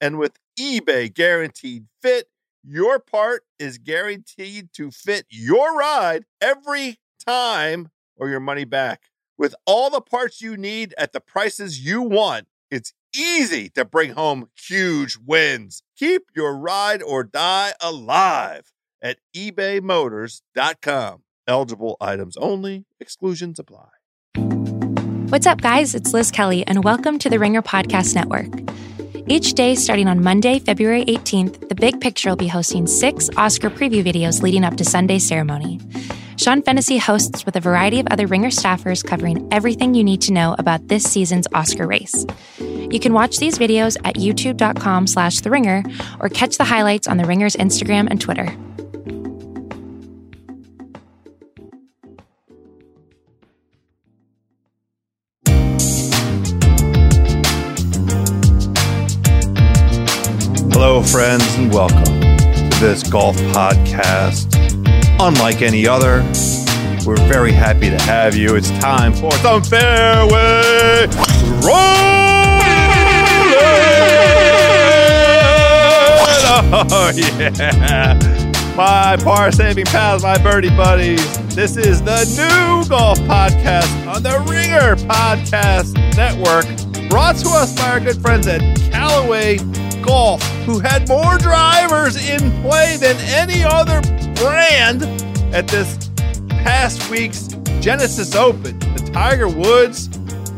and with eBay guaranteed fit, your part is guaranteed to fit your ride every time or your money back. With all the parts you need at the prices you want, it's easy to bring home huge wins. Keep your ride or die alive at ebaymotors.com. Eligible items only, exclusions apply. What's up, guys? It's Liz Kelly, and welcome to the Ringer Podcast Network. Each day, starting on Monday, February 18th, The Big Picture will be hosting six Oscar preview videos leading up to Sunday's ceremony. Sean Fennessy hosts with a variety of other Ringer staffers covering everything you need to know about this season's Oscar race. You can watch these videos at youtube.com slash The Ringer or catch the highlights on The Ringer's Instagram and Twitter. Friends, and welcome to this golf podcast. Unlike any other, we're very happy to have you. It's time for some fairway rolling. Oh, yeah. My par saving pals, my birdie buddies. This is the new golf podcast on the Ringer Podcast Network, brought to us by our good friends at Callaway Golf, who had more drivers in play than any other brand at this past week's Genesis Open. The Tiger Woods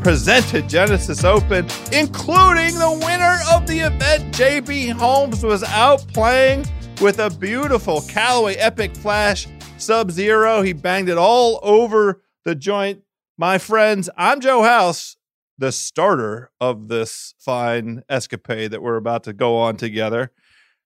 presented Genesis Open, including the winner of the event, JB Holmes, was out playing with a beautiful Callaway Epic Flash Sub Zero. He banged it all over the joint. My friends, I'm Joe House the starter of this fine escapade that we're about to go on together.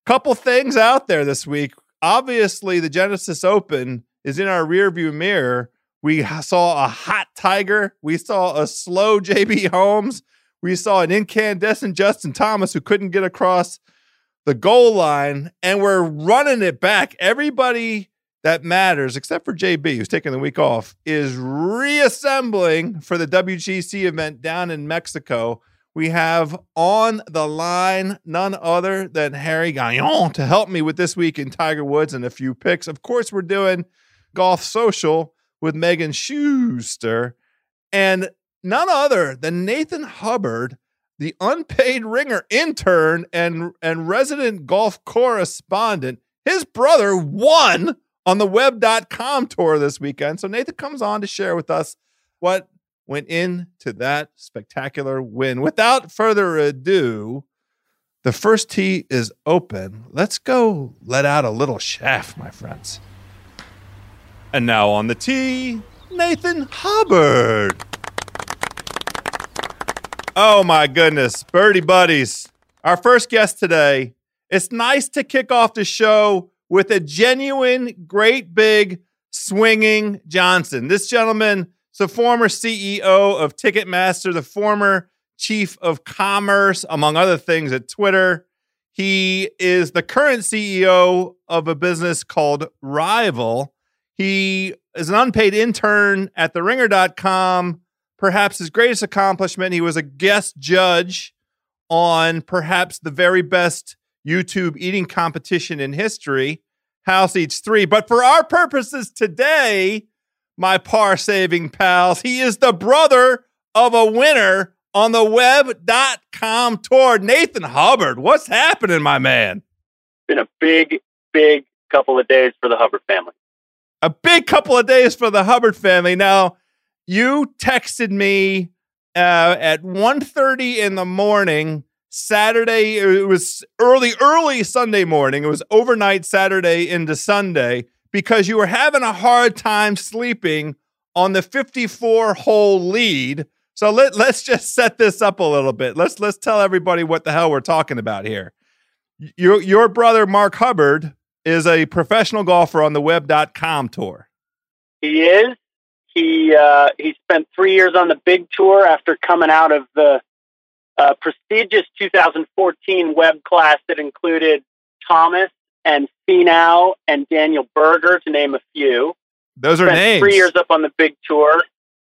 Couple things out there this week. Obviously, the Genesis Open is in our rearview mirror. We saw a hot Tiger. We saw a slow JB Holmes. We saw an incandescent Justin Thomas who couldn't get across the goal line, and we're running it back. Everybody that matters, except for JB, who's taking the week off, is reassembling for the WGC event down in Mexico. We have on the line none other than Harry Gagnon to help me with this week in Tiger Woods and a few picks. Of course, we're doing Golf Social with Megan Schuster and none other than Nathan Hubbard, the unpaid ringer intern and, and resident golf correspondent. His brother won on the web.com tour this weekend. So Nathan comes on to share with us what went into that spectacular win. Without further ado, the first tee is open. Let's go let out a little shaft, my friends. And now on the tee, Nathan Hubbard. Oh my goodness, birdie buddies. Our first guest today. It's nice to kick off the show with a genuine, great big swinging Johnson. This gentleman is the former CEO of Ticketmaster, the former chief of commerce, among other things, at Twitter. He is the current CEO of a business called Rival. He is an unpaid intern at theringer.com. Perhaps his greatest accomplishment, he was a guest judge on perhaps the very best YouTube eating competition in history, House Eats Three. But for our purposes today, my par saving pals, he is the brother of a winner on the web.com tour. Nathan Hubbard, what's happening, my man? Been a big, big couple of days for the Hubbard family. A big couple of days for the Hubbard family. Now, you texted me uh, at 1.30 in the morning Saturday. It was early, early Sunday morning. It was overnight Saturday into Sunday because you were having a hard time sleeping on the 54 hole lead. So let, let's just set this up a little bit. Let's let's tell everybody what the hell we're talking about here. Your your brother Mark Hubbard is a professional golfer on the web.com tour. He is. He uh, he spent three years on the big tour after coming out of the uh, prestigious 2014 web class that included Thomas and Finau and Daniel Berger, to name a few. Those are spent names. Three years up on the big tour.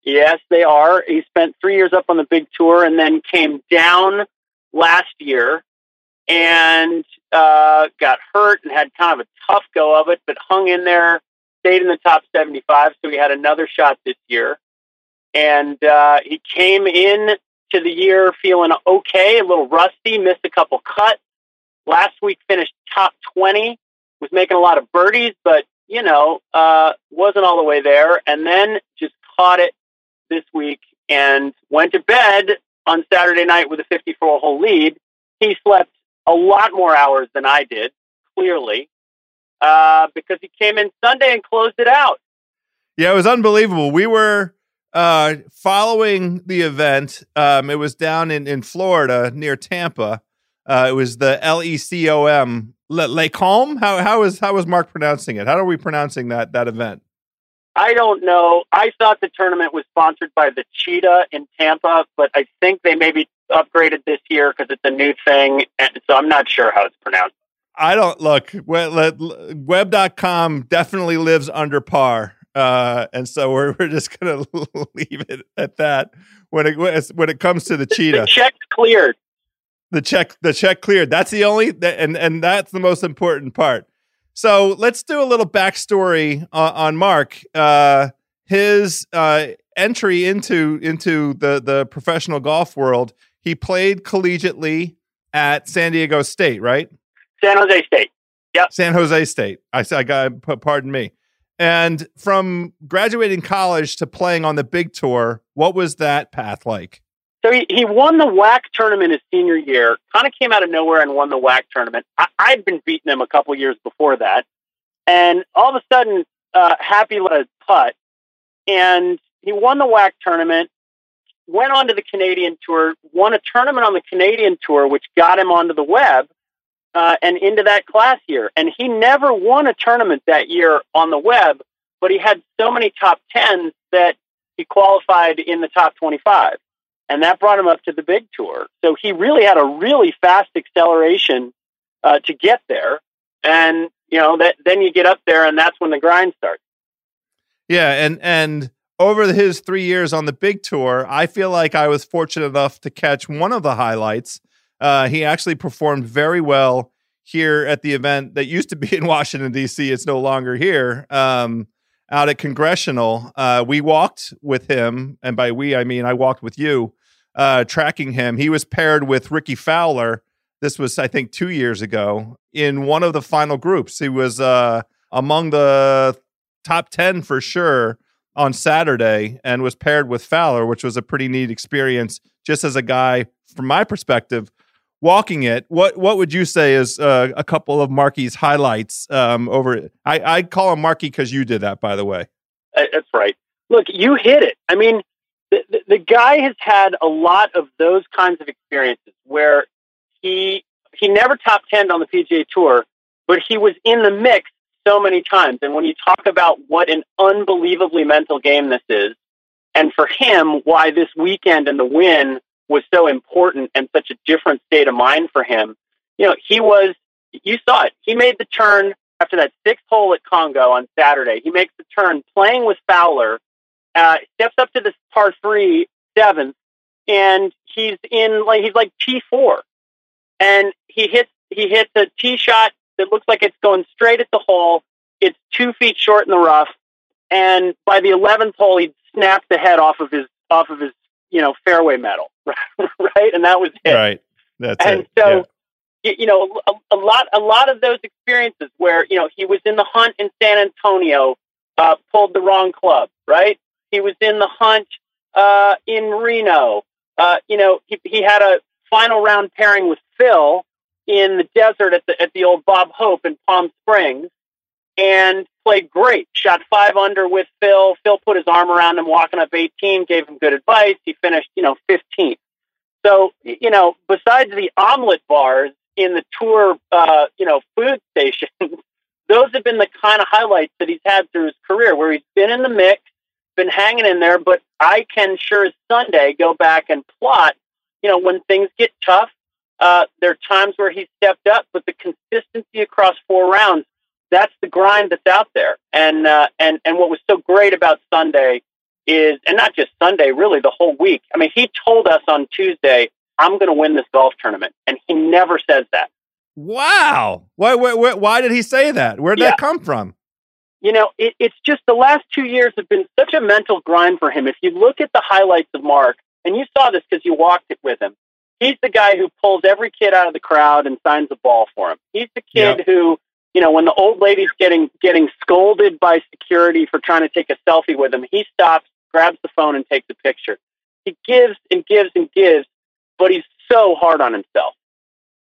Yes, they are. He spent three years up on the big tour and then came down last year and uh, got hurt and had kind of a tough go of it, but hung in there, stayed in the top 75. So he had another shot this year. And uh, he came in to the year feeling okay, a little rusty, missed a couple cuts. Last week finished top 20, was making a lot of birdies, but, you know, uh, wasn't all the way there. And then just caught it this week and went to bed on Saturday night with a 54 hole lead. He slept a lot more hours than I did, clearly, uh, because he came in Sunday and closed it out. Yeah, it was unbelievable. We were uh, following the event. Um, it was down in, in Florida near Tampa. Uh, it was the L E C O M Lake How how is how was Mark pronouncing it? How are we pronouncing that that event? I don't know. I thought the tournament was sponsored by the Cheetah in Tampa, but I think they maybe upgraded this year because it's a new thing, and so I'm not sure how it's pronounced. I don't look. Well web.com definitely lives under par. Uh, and so we're, we're just going to leave it at that when it when it comes to the cheetah. the check's cleared. The check the check cleared. That's the only and and that's the most important part. So let's do a little backstory on, on Mark. Uh, his uh, entry into into the the professional golf world. He played collegiately at San Diego State, right? San Jose State. Yep. San Jose State. I I got pardon me. And from graduating college to playing on the big tour, what was that path like? So he, he won the WAC tournament his senior year, kind of came out of nowhere and won the WAC tournament. I, I'd been beating him a couple years before that. And all of a sudden, uh, Happy let a putt, and he won the WAC tournament, went on to the Canadian Tour, won a tournament on the Canadian Tour, which got him onto the web uh, and into that class year. And he never won a tournament that year on the web, but he had so many top 10s that he qualified in the top 25. And that brought him up to the big tour. So he really had a really fast acceleration uh, to get there. And, you know, that then you get up there and that's when the grind starts. Yeah. And, and, over his three years on the big tour, I feel like I was fortunate enough to catch one of the highlights uh, he actually performed very well here at the event that used to be in Washington D.C. It's no longer here. Um, out at Congressional, uh, we walked with him, and by we I mean I walked with you, uh, tracking him. He was paired with Rickie Fowler. This was, I think, two years ago in one of the final groups. He was uh, among the top ten for sure on Saturday, and was paired with Fowler, which was a pretty neat experience. Just as a guy, from my perspective, walking it, what what would you say is uh, a couple of Marky's highlights um, over? I I call him Marky because you did that, by the way. Uh, that's right. Look, you hit it. I mean, the, the, the guy has had a lot of those kinds of experiences where he he never top ten on the PGA Tour, but he was in the mix so many times. And when you talk about what an unbelievably mental game this is, and for him, why this weekend and the win was so important and such a different state of mind for him. You know, he was, you saw it. He made the turn after that sixth hole at Congo on Saturday. He makes the turn playing with Fowler, uh, steps up to this par three seventh, and he's in like he's like T four, and he hits he hits a tee shot that looks like it's going straight at the hole. It's two feet short in the rough, and by the eleventh hole, he snapped the head off of his off of his you know fairway metal, right? And that was it. Right. That's it. and it. so you know a, a, lot a lot of those experiences where you know he was in the hunt in San Antonio, uh, pulled the wrong club, right? He was in the hunt uh, in Reno. Uh, you know, he, he had a final round pairing with Phil in the desert at the at the old Bob Hope in Palm Springs, and played great. Shot five under with Phil. Phil put his arm around him, walking up 18, gave him good advice. He finished, you know, 15th. So, you know, besides the omelet bars in the tour, uh, you know, food stations, those have been the kind of highlights that he's had through his career, where he's been in the mix, been hanging in there. But I can sure as Sunday go back and plot. You know, when things get tough, uh, there are times where he stepped up, but the consistency across four rounds, that's the grind that's out there. And uh, and and what was so great about Sunday is, and not just Sunday, really the whole week. I mean, he told us on Tuesday, "I'm going to win this golf tournament," and he never says that. Wow. Why, why, why did he say that? Where did Yeah. that come from? you know, it, it's just the last two years have been such a mental grind for him. If you look at the highlights of Mark, and you saw this because you walked it with him, he's the guy who pulls every kid out of the crowd and signs a ball for him. He's the kid Yep. who, you know, when the old lady's getting getting scolded by security for trying to take a selfie with him, he stops, grabs the phone, and takes a picture. He gives and gives and gives, but he's so hard on himself.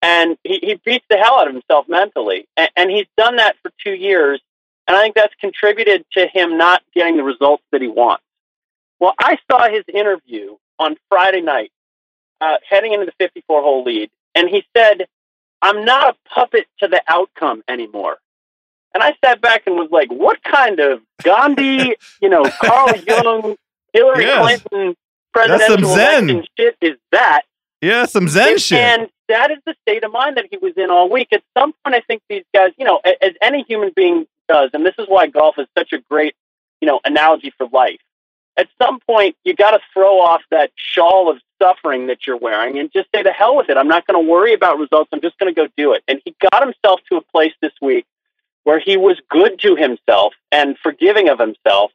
And he, he beats the hell out of himself mentally. And, and he's done that for two years. And I think that's contributed to him not getting the results that he wants. Well, I saw his interview on Friday night, uh, heading into the 54 hole lead, and he said, I'm not a puppet to the outcome anymore. And I sat back and was like, what kind of Gandhi, you know, Carl Jung, Hillary Yes. Clinton presidential Zen. election shit is that? Yeah, some Zen and, shit. and that is the state of mind that he was in all week. At some point, I think these guys, you know, as any human being does, and this is why golf is such a great, you know, analogy for life. At some point, you got to throw off that shawl of suffering that you're wearing and just say, "The hell with it! I'm not going to worry about results. I'm just going to go do it." And he got himself to a place this week where he was good to himself and forgiving of himself,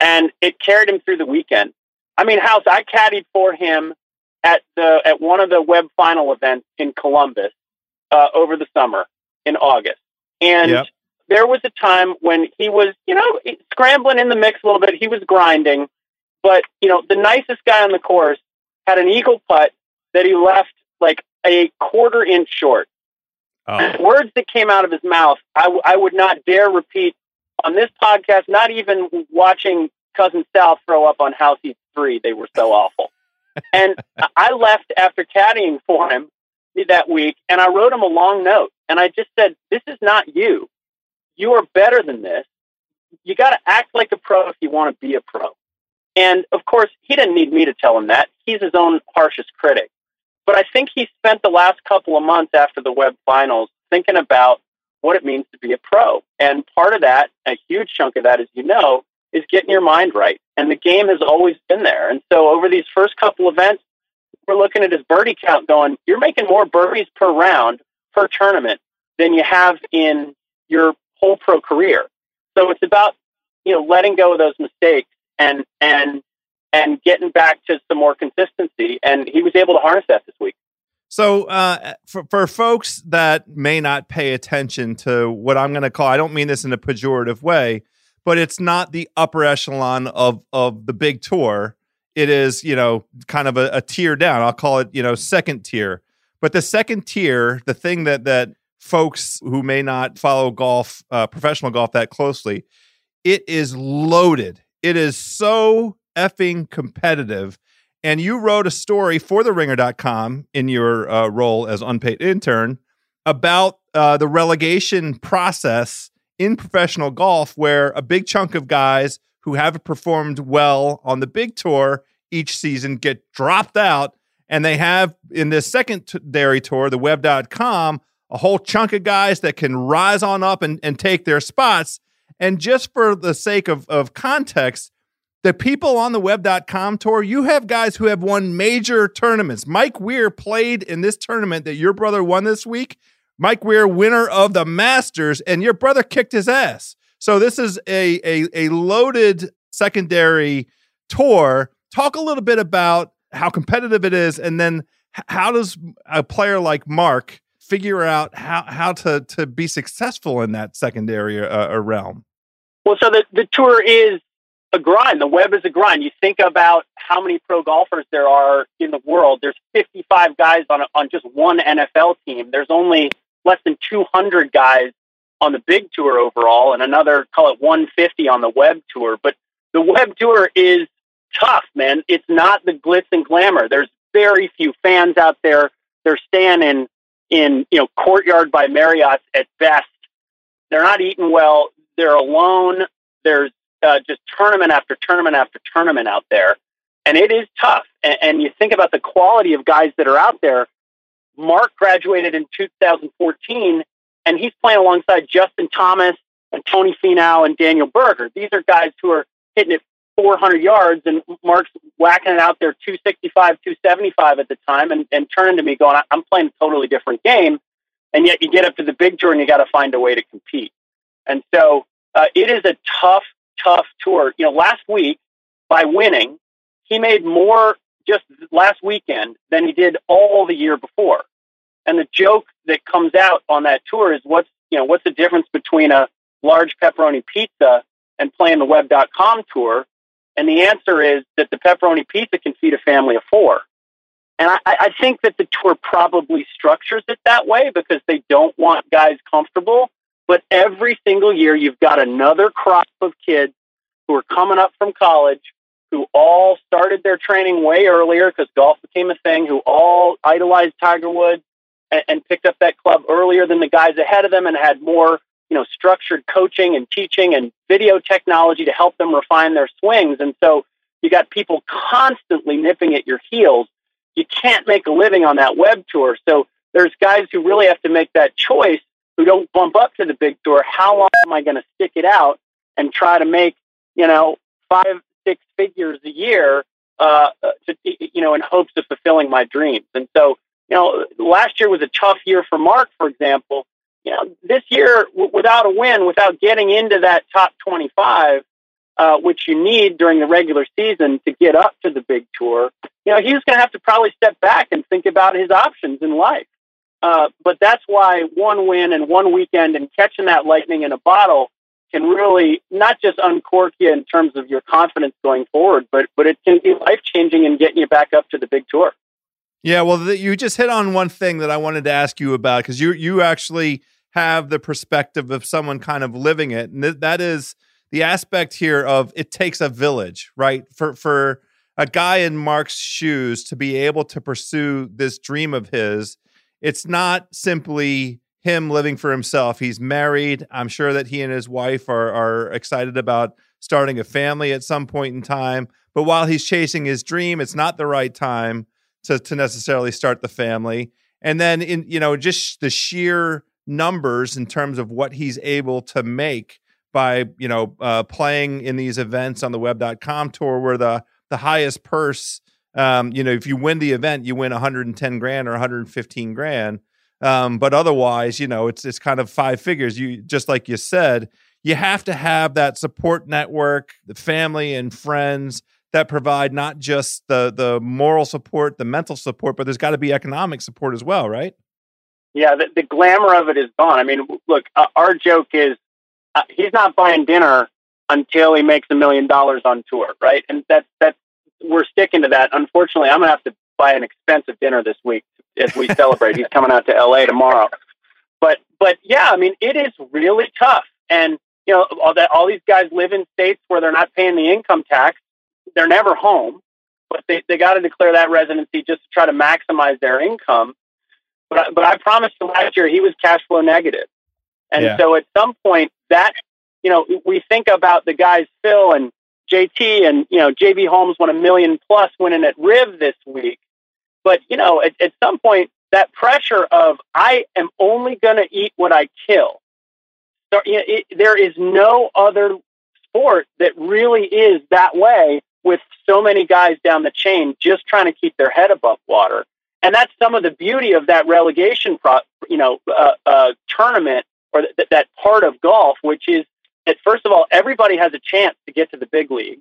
and it carried him through the weekend. I mean, House, I caddied for him at the at one of the web final events in Columbus uh, over the summer in August, and Yep. There was a time when he was, you know, scrambling in the mix a little bit. He was grinding, but you know, the nicest guy on the course had an eagle putt that he left like a quarter inch short. Oh. Words that came out of his mouth, I, w- I would not dare repeat on this podcast. Not even watching cousin Sal throw up on House Eats Three. They were so awful. and I left after caddying for him that week, and I wrote him a long note, and I just said, "This is not you. You are better than this. You got to act like a pro if you want to be a pro." And of course, he didn't need me to tell him that. He's his own harshest critic. But I think he spent the last couple of months after the web finals thinking about what it means to be a pro. And part of that, a huge chunk of that, as you know, is getting your mind right. And the game has always been there. And so over these first couple events, we're looking at his birdie count going, you're making more birdies per round per tournament than you have in your whole pro career. So it's about, you know, letting go of those mistakes and and and getting back to some more consistency. And he was able to harness that this week. So, uh, for, for folks that may not pay attention to what I'm going to call, I don't mean this in a pejorative way, but it's not the upper echelon of of the big tour. It is, you know, kind of a, a tier down. I'll call it, you know, second tier. But the second tier, the thing that that folks who may not follow golf, uh, professional golf that closely, it is loaded. It is so effing competitive. And you wrote a story for the ringer.com in your uh, role as unpaid intern about uh, the relegation process in professional golf, where a big chunk of guys who haven't performed well on the big tour each season get dropped out. And they have in this secondary tour, the web.com, a whole chunk of guys that can rise on up and, and take their spots. And just for the sake of, of context, the people on the web.com tour, you have guys who have won major tournaments. Mike Weir played in this tournament that your brother won this week. Mike Weir, winner of the Masters, and your brother kicked his ass. So this is a, a, a loaded secondary tour. Talk a little bit about how competitive it is, and then how does a player like Mark figure out how, how to, to be successful in that secondary uh, realm? Well, so the, the tour is a grind. The web is a grind. You think about how many pro golfers there are in the world. There's 55 guys on a, on just one NFL team. There's only less than 200 guys on the big tour overall, and another call it 150 on the web tour. But the web tour is tough, man. It's not the glitz and glamour. There's very few fans out there. They're staying in in you know courtyard by Marriott at best. They're not eating well. They're alone. There's uh, just tournament after tournament after tournament out there, and it is tough. And, and you think about the quality of guys that are out there. Mark graduated in 2014, and he's playing alongside Justin Thomas and Tony Finau and Daniel Berger. These are guys who are hitting it 400 yards, and Mark's whacking it out there 265, 275 at the time, and, and turning to me going, I'm playing a totally different game. And yet you get up to the big tour and you got to find a way to compete. And so uh, it is a tough, tough tour. You know, last week by winning, he made more just last weekend than he did all the year before. And the joke that comes out on that tour is what's you know what's the difference between a large pepperoni pizza and playing the web.com tour? And the answer is that the pepperoni pizza can feed a family of four. And I, I think that the tour probably structures it that way because they don't want guys comfortable but every single year, you've got another crop of kids who are coming up from college who all started their training way earlier because golf became a thing, who all idolized Tiger Woods and, and picked up that club earlier than the guys ahead of them and had more, you know, structured coaching and teaching and video technology to help them refine their swings. And so you got people constantly nipping at your heels. You can't make a living on that web tour. So there's guys who really have to make that choice who don't bump up to the big tour, how long am I going to stick it out and try to make, you know, five, six figures a year, uh, to, you know, in hopes of fulfilling my dreams? And so, you know, last year was a tough year for Mark, for example. This year, w- without a win, without getting into that top 25, uh, which you need during the regular season to get up to the big tour, you know, he's going to have to probably step back and think about his options in life. Uh, but that's why one win and one weekend and catching that lightning in a bottle can really not just uncork you in terms of your confidence going forward, but but it can be life changing and getting you back up to the big tour. Yeah, well, the, you just hit on one thing that I wanted to ask you about because you you actually have the perspective of someone kind of living it, and th- that is the aspect here of it takes a village, right? For for a guy in Mark's shoes to be able to pursue this dream of his it's not simply him living for himself. He's married. I'm sure that he and his wife are are excited about starting a family at some point in time. But while he's chasing his dream, it's not the right time to to necessarily start the family. And then in you know just the sheer numbers in terms of what he's able to make by you know uh, playing in these events on the web.com tour where the the highest purse um, you know, if you win the event, you win 110 grand or 115 grand. Um, but otherwise, you know, it's it's kind of five figures. You just like you said, you have to have that support network, the family and friends that provide not just the the moral support, the mental support, but there's got to be economic support as well, right? Yeah, the, the glamour of it is gone. I mean, look, uh, our joke is uh, he's not buying dinner until he makes a million dollars on tour, right? And that's that's we're sticking to that. Unfortunately, I'm gonna have to buy an expensive dinner this week as we celebrate. He's coming out to LA tomorrow. But but yeah, I mean it is really tough. And you know, all that all these guys live in states where they're not paying the income tax. They're never home, but they, they got to declare that residency just to try to maximize their income. But I, but I promised him last year he was cash flow. And yeah. so at some point that you know, we think about the guys Phil and JT and you know JB Holmes won a million plus winning at Riv this week. But you know, at, at some point, that pressure of I am only going to eat what I kill. So, you know, it, there is no other sport that really is that way with so many guys down the chain just trying to keep their head above water. And that's some of the beauty of that relegation, pro, you know, uh, uh, tournament or th- that part of golf, which is that first of all, everybody has a chance to get to the big league,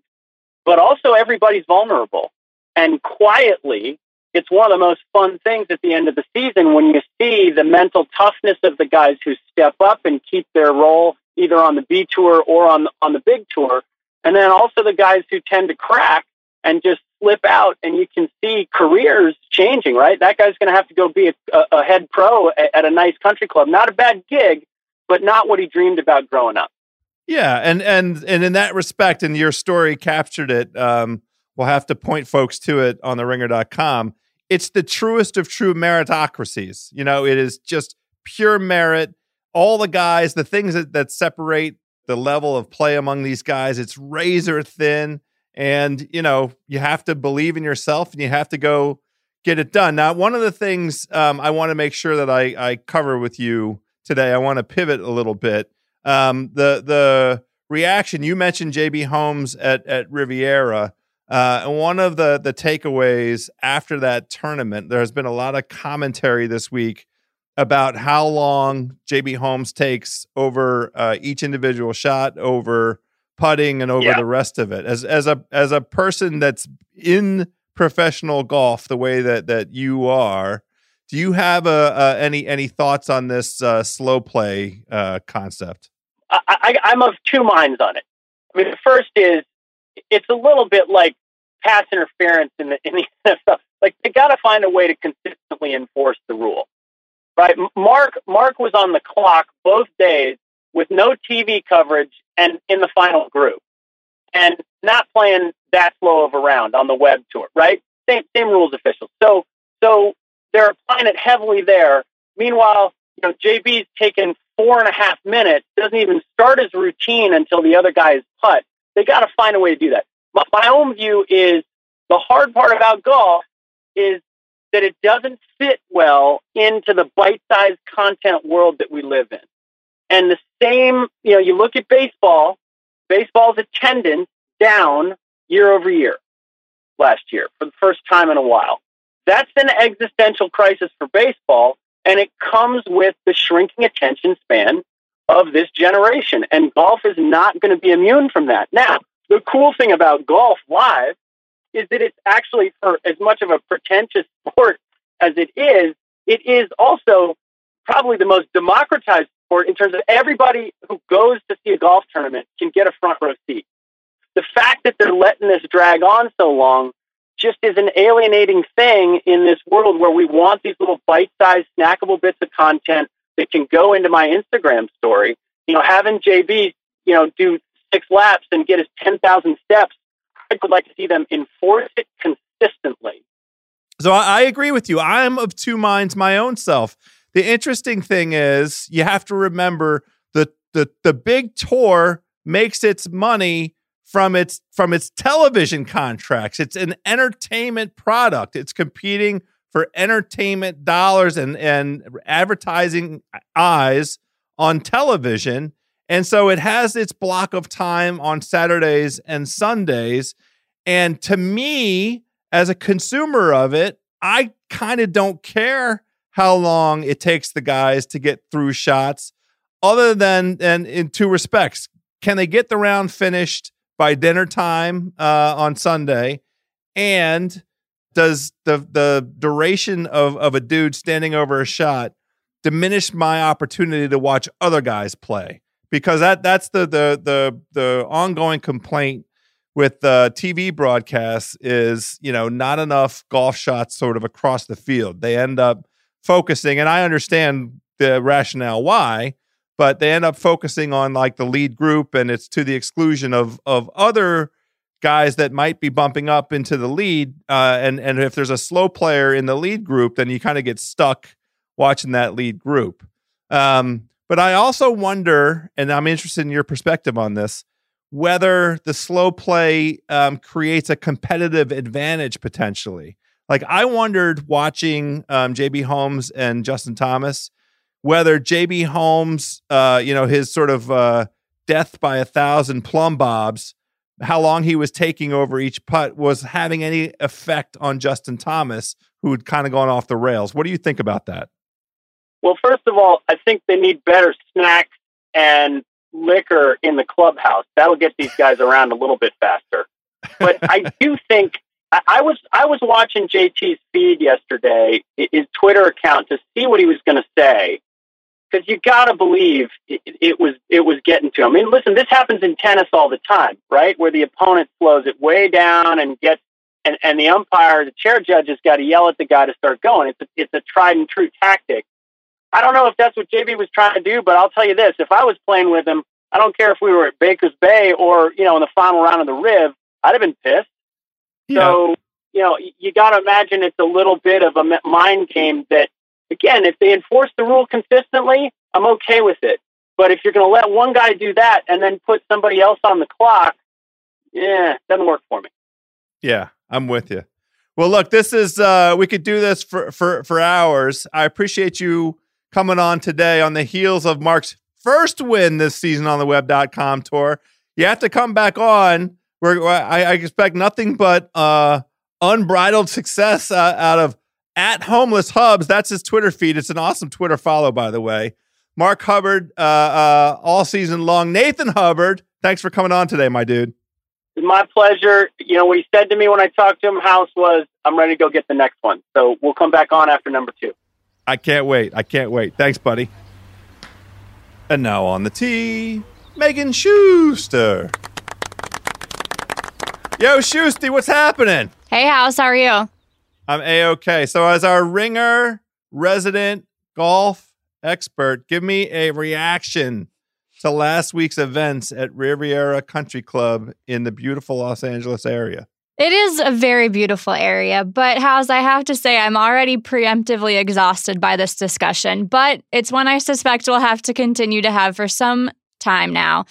but also everybody's vulnerable. And quietly, it's one of the most fun things at the end of the season when you see the mental toughness of the guys who step up and keep their role either on the B tour or on on the big tour, and then also the guys who tend to crack and just slip out, and you can see careers changing. Right, that guy's going to have to go be a, a head pro at, at a nice country club. Not a bad gig, but not what he dreamed about growing up. Yeah, and and and in that respect, and your story captured it. Um, we'll have to point folks to it on the ringer.com. It's the truest of true meritocracies. You know, it is just pure merit. All the guys, the things that, that separate the level of play among these guys, it's razor thin. And, you know, you have to believe in yourself and you have to go get it done. Now, one of the things um, I want to make sure that I, I cover with you today, I want to pivot a little bit. Um, the the reaction you mentioned JB Holmes at at Riviera. Uh, and one of the the takeaways after that tournament, there has been a lot of commentary this week about how long JB Holmes takes over uh, each individual shot, over putting, and over yeah. the rest of it. As as a as a person that's in professional golf the way that that you are, do you have uh, any any thoughts on this uh, slow play uh, concept? I, am of two minds on it. I mean, the first is it's a little bit like pass interference in the in the NFL. Like they got to find a way to consistently enforce the rule, right? Mark Mark was on the clock both days with no TV coverage and in the final group, and not playing that slow of a round on the web tour, right? Same same rules officials. So so they're applying it heavily there. Meanwhile, you know, JB's taken four and a half minutes, doesn't even start his routine until the other guy is putt. They got to find a way to do that. My, my own view is the hard part about golf is that it doesn't fit well into the bite-sized content world that we live in. And the same, you know, you look at baseball, baseball's attendance down year over year last year for the first time in a while. That's an existential crisis for baseball and it comes with the shrinking attention span of this generation. And golf is not going to be immune from that. Now, the cool thing about golf live is that it's actually, for as much of a pretentious sport as it is, it is also probably the most democratized sport in terms of everybody who goes to see a golf tournament can get a front row seat. The fact that they're letting this drag on so long just is an alienating thing in this world where we want these little bite-sized snackable bits of content that can go into my Instagram story. You know, having JB, you know, do six laps and get his 10,000 steps, I would like to see them enforce it consistently. So I agree with you. I'm of two minds my own self. The interesting thing is you have to remember the the the big tour makes its money from its from its television contracts. It's an entertainment product. It's competing for entertainment dollars and and advertising eyes on television. And so it has its block of time on Saturdays and Sundays. And to me, as a consumer of it, I kind of don't care how long it takes the guys to get through shots, other than and in two respects. Can they get the round finished by dinner time uh, on Sunday? And does the the duration of, of a dude standing over a shot diminish my opportunity to watch other guys play? Because that that's the the the the ongoing complaint with the TV broadcasts is you know not enough golf shots sort of across the field. They end up focusing, and I understand the rationale why, but they end up focusing on like the lead group and it's to the exclusion of of other guys that might be bumping up into the lead uh, and and if there's a slow player in the lead group then you kind of get stuck watching that lead group. Um, but i also wonder and i'm interested in your perspective on this whether the slow play um, creates a competitive advantage potentially Like I wondered watching um, JB Holmes and Justin Thomas whether JB Holmes, uh, you know, his sort of uh, death by a thousand plumb bobs, how long he was taking over each putt was having any effect on Justin Thomas, who had kind of gone off the rails. What do you think about that? Well, first of all, I think they need better snacks and liquor in the clubhouse. That'll get these guys around a little bit faster. But I do think I, was I was watching JT's feed yesterday, his Twitter account, to see what he was going to say, because you got to believe it, it, was it was getting to him. I mean, listen, this happens in tennis all the time, right? Where the opponent slows it way down and gets and, and the umpire, the chair judge, has got to yell at the guy to start going. It's a, it's a tried and true tactic. I don't know if that's what JB was trying to do, but I'll tell you this: if I was playing with him, I don't care if we were at Baker's Bay or you know in the final round of the Riv, I'd have been pissed. Yeah. So you know you got to imagine it's a little bit of a mind game that again, if they enforce the rule consistently, I'm okay with it. But if you're going to let one guy do that and then put somebody else on the clock, yeah, doesn't work for me. Yeah, I'm with you. Well, look, this is uh we could do this for for for hours. I appreciate you coming on today on the heels of Mark's first win this season on the web.com tour. You have to come back on. Where I, I expect nothing but uh unbridled success uh, out of at homeless hubs. That's his Twitter feed. It's an awesome Twitter follow, by the way. Mark Hubbard, uh, uh, all season long. Nathan Hubbard, thanks for coming on today, my dude. It's my pleasure. You know, what he said to me when I talked to him, House, was, I'm ready to go get the next one. So we'll come back on after number two. I can't wait. I can't wait. Thanks, buddy. And now on the tee, Megan Schuster. Yo, Schusty, what's happening? Hey, House, how are you? I'm a okay. So, as our ringer resident golf expert, give me a reaction to last week's events at Riviera Country Club in the beautiful Los Angeles area. It is a very beautiful area, but House, I have to say, I'm already preemptively exhausted by this discussion, but it's one I suspect we'll have to continue to have for some time now.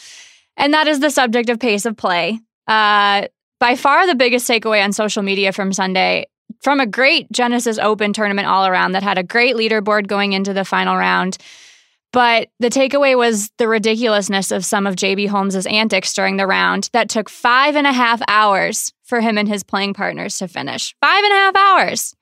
And that is the subject of pace of play. Uh, by far the biggest takeaway on social media from Sunday from a great Genesis Open tournament all around that had a great leaderboard going into the final round. But the takeaway was the ridiculousness of some of JB Holmes's antics during the round that took five and a half hours for him and his playing partners to finish. Five and a half hours.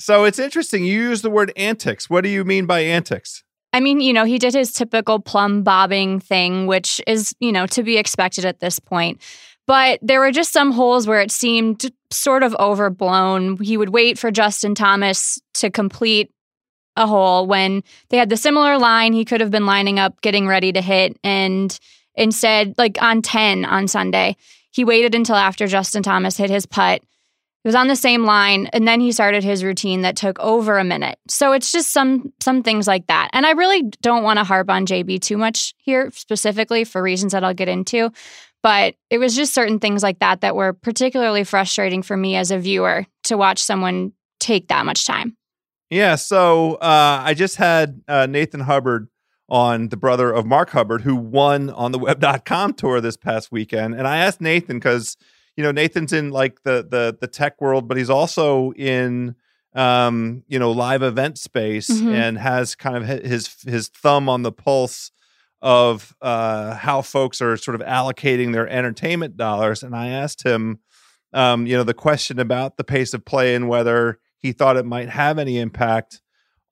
So it's interesting. You use the word antics. What do you mean by antics? I mean, you know, he did his typical plumb bobbing thing, which is, you know, to be expected at this point. But there were just some holes where it seemed sort of overblown. He would wait for Justin Thomas to complete a hole when they had the similar line he could have been lining up getting ready to hit. And instead like on 10 on Sunday he waited until after Justin Thomas hit his putt. It was on the same line and then he started his routine that took over a minute. So it's just some some things like that. And i really don't want to harp on jb too much here specifically for reasons that i'll get into but it was just certain things like that that were particularly frustrating for me as a viewer to watch someone take that much time. Yeah. So uh, I just had uh, Nathan Hubbard on, the brother of Mark Hubbard, who won on the web.com tour this past weekend. And I asked Nathan because, you know, Nathan's in like the, the, the tech world, but he's also in, um, you know, live event space mm-hmm. and has kind of his, his thumb on the pulse of uh, how folks are sort of allocating their entertainment dollars. And I asked him, um, you know, the question about the pace of play and whether he thought it might have any impact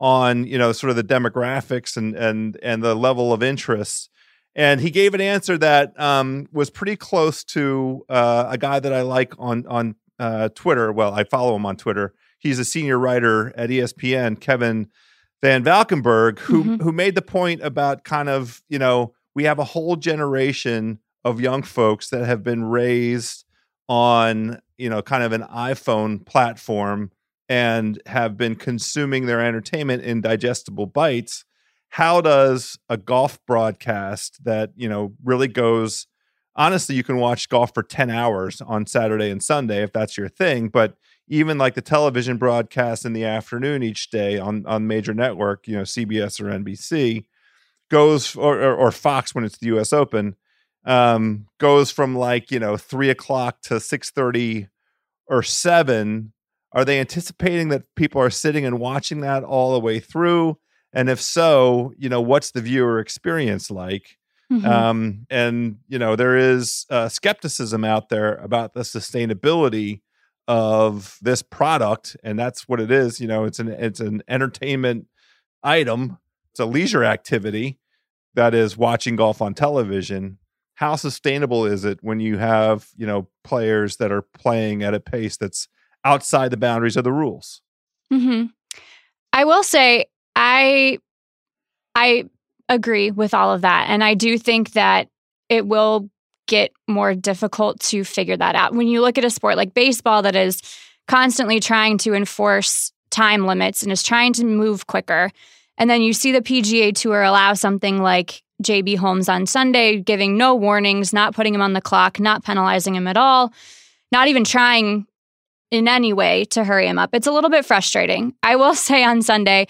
on, you know, sort of the demographics and and and the level of interest. And he gave an answer that um, was pretty close to uh, a guy that I like on on uh, Twitter. Well, I follow him on Twitter. He's a senior writer at ESPN, Kevin Van Valkenburg, who mm-hmm. who made the point about kind of you know we have a whole generation of young folks that have been raised on you know kind of an iPhone platform and have been consuming their entertainment in digestible bites. How does a golf broadcast that you know really goes honestly you can watch golf for 10 hours on Saturday and Sunday if that's your thing, but even like the television broadcast in the afternoon each day on on major network, you know, CBS or NBC, goes or or, or Fox when it's the U.S. Open, um, goes from like you know three o'clock to six thirty or seven. Are they anticipating that people are sitting and watching that all the way through? And if so, you know, what's the viewer experience like? Mm-hmm. Um, and you know, there is uh, skepticism out there about the sustainability of this product, and that's what it is. You know, it's an it's an entertainment item. It's a leisure activity that is watching golf on television. How sustainable is it when you have you know players that are playing at a pace that's outside the boundaries of the rules? mm-hmm. I will say I I agree with all of that. And I do think that it will get more difficult to figure that out. When you look at a sport like baseball that is constantly trying to enforce time limits and is trying to move quicker, and then you see the PGA Tour allow something like JB Holmes on Sunday, giving no warnings, not putting him on the clock, not penalizing him at all, not even trying in any way to hurry him up. It's a little bit frustrating. I will say on Sunday,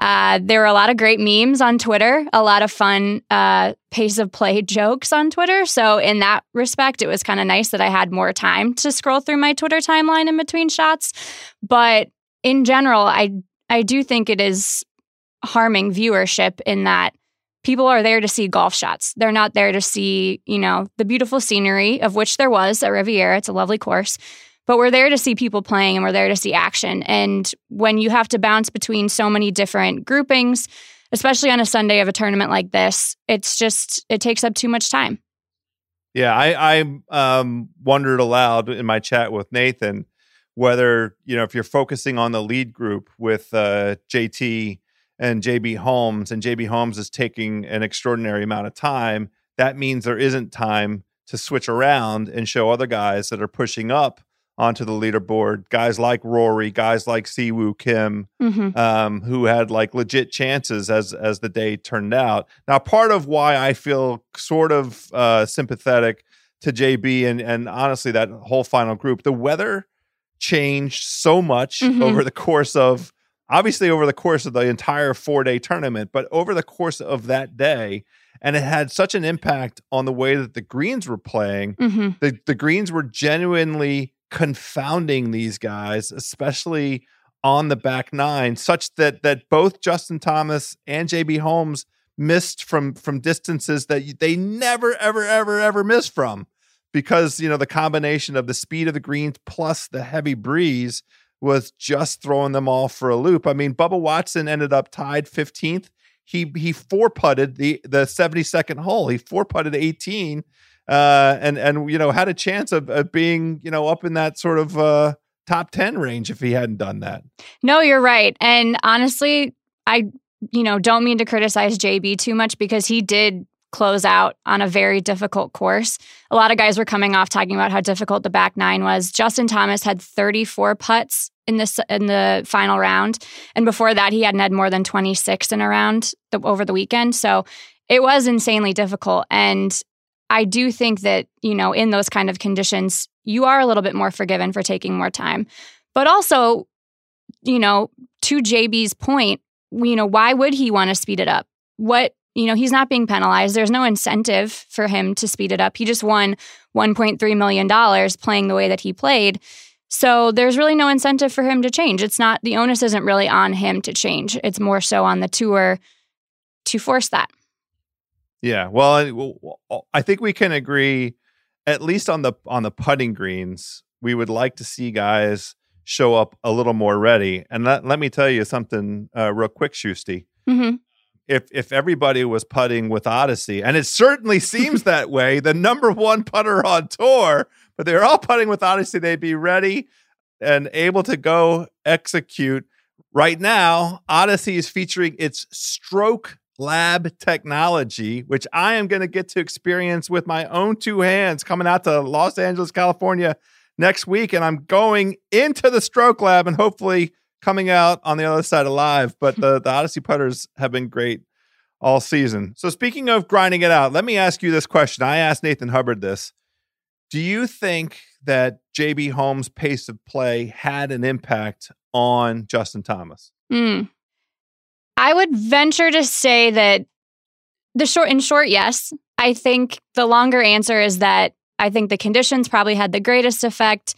uh, there were a lot of great memes on Twitter, a lot of fun uh, pace of play jokes on Twitter. So, in that respect, it was kind of nice that I had more time to scroll through my Twitter timeline in between shots. But in general, I I do think it is harming viewership in that people are there to see golf shots. They're not there to see, you know, the beautiful scenery of which there was at Riviera. It's a lovely course but we're there to see people playing and we're there to see action. And when you have to bounce between so many different groupings, especially on a Sunday of a tournament like this, it's just it takes up too much time. Yeah, I I um, wondered aloud in my chat with Nathan whether you know if you're focusing on the lead group with uh, JT and JB Holmes, and JB Holmes is taking an extraordinary amount of time, that means there isn't time to switch around and show other guys that are pushing up onto the leaderboard. Guys like Rory, guys like Si Woo Kim, mm-hmm. um, who had like legit chances as as the day turned out. Now, part of why I feel sort of uh, sympathetic to JB and and honestly that whole final group, the weather changed so much mm-hmm. over the course of obviously over the course of the entire four day tournament, but over the course of that day. And it had such an impact on the way that the greens were playing. Mm-hmm. The, the greens were genuinely confounding these guys, especially on the back nine, such that that both Justin Thomas and JB Holmes missed from from distances that they never ever ever ever missed from because you know the combination of the speed of the greens plus the heavy breeze was just throwing them all for a loop. I mean, Bubba Watson ended up tied 15th. He he four putted the the 72nd hole. He four putted 18 uh, and and you know had a chance of, of being you know up in that sort of uh, top ten range if he hadn't done that. No, you're right, and honestly, I you know don't mean to criticize JB too much because he did close out on a very difficult course. A lot of guys were coming off talking about how difficult the back nine was. Justin Thomas had 34 putts in this in the final round, and before that, he hadn't had more than 26 in a round the, over the weekend. So it was insanely difficult, and I do think that, you know, in those kind of conditions, you are a little bit more forgiven for taking more time. But also, you know, to JB's point, you know, why would he want to speed it up? What, you know, he's not being penalized. There's no incentive for him to speed it up. He just won $1.3 million playing the way that he played. So there's really no incentive for him to change. It's not, the onus isn't really on him to change. It's more so on the tour to force that. Yeah, well, I think we can agree, at least on the on the putting greens, we would like to see guys show up a little more ready. And let, let me tell you something uh, real quick, Shusty. Mm-hmm. If if everybody was putting with Odyssey, and it certainly seems that way, the number one putter on tour, but they're all putting with Odyssey, they'd be ready and able to go execute. Right now, Odyssey is featuring its stroke lab technology, which I am going to get to experience with my own two hands coming out to Los Angeles, California next week. And I'm going into the stroke lab and hopefully coming out on the other side alive. But the, the Odyssey putters have been great all season. So, speaking of grinding it out, let me ask you this question. I asked Nathan Hubbard this. Do you think that JB Holmes' pace of play had an impact on Justin Thomas? Mm. I would venture to say that the short, in short, yes. I think the longer answer is that I think the conditions probably had the greatest effect.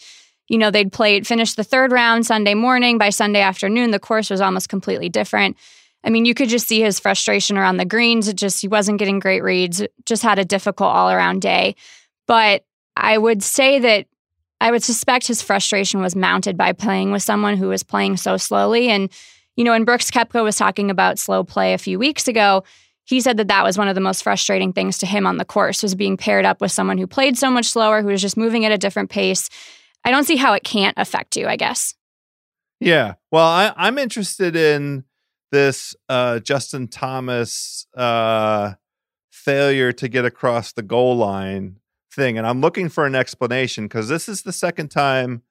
You know, they'd played, finished the third round Sunday morning. By Sunday afternoon, the course was almost completely different. I mean, you could just see his frustration around the greens. It just, he wasn't getting great reads, just had a difficult all around day. But I would say that I would suspect his frustration was mounted by playing with someone who was playing so slowly. And, you know, when Brooks Koepka was talking about slow play a few weeks ago, he said that that was one of the most frustrating things to him on the course was being paired up with someone who played so much slower, who was just moving at a different pace. I don't see how it can't affect you, I guess. Yeah. Well, I, I'm interested in this uh, Justin Thomas uh, failure to get across the goal line thing. And I'm looking for an explanation because this is the second time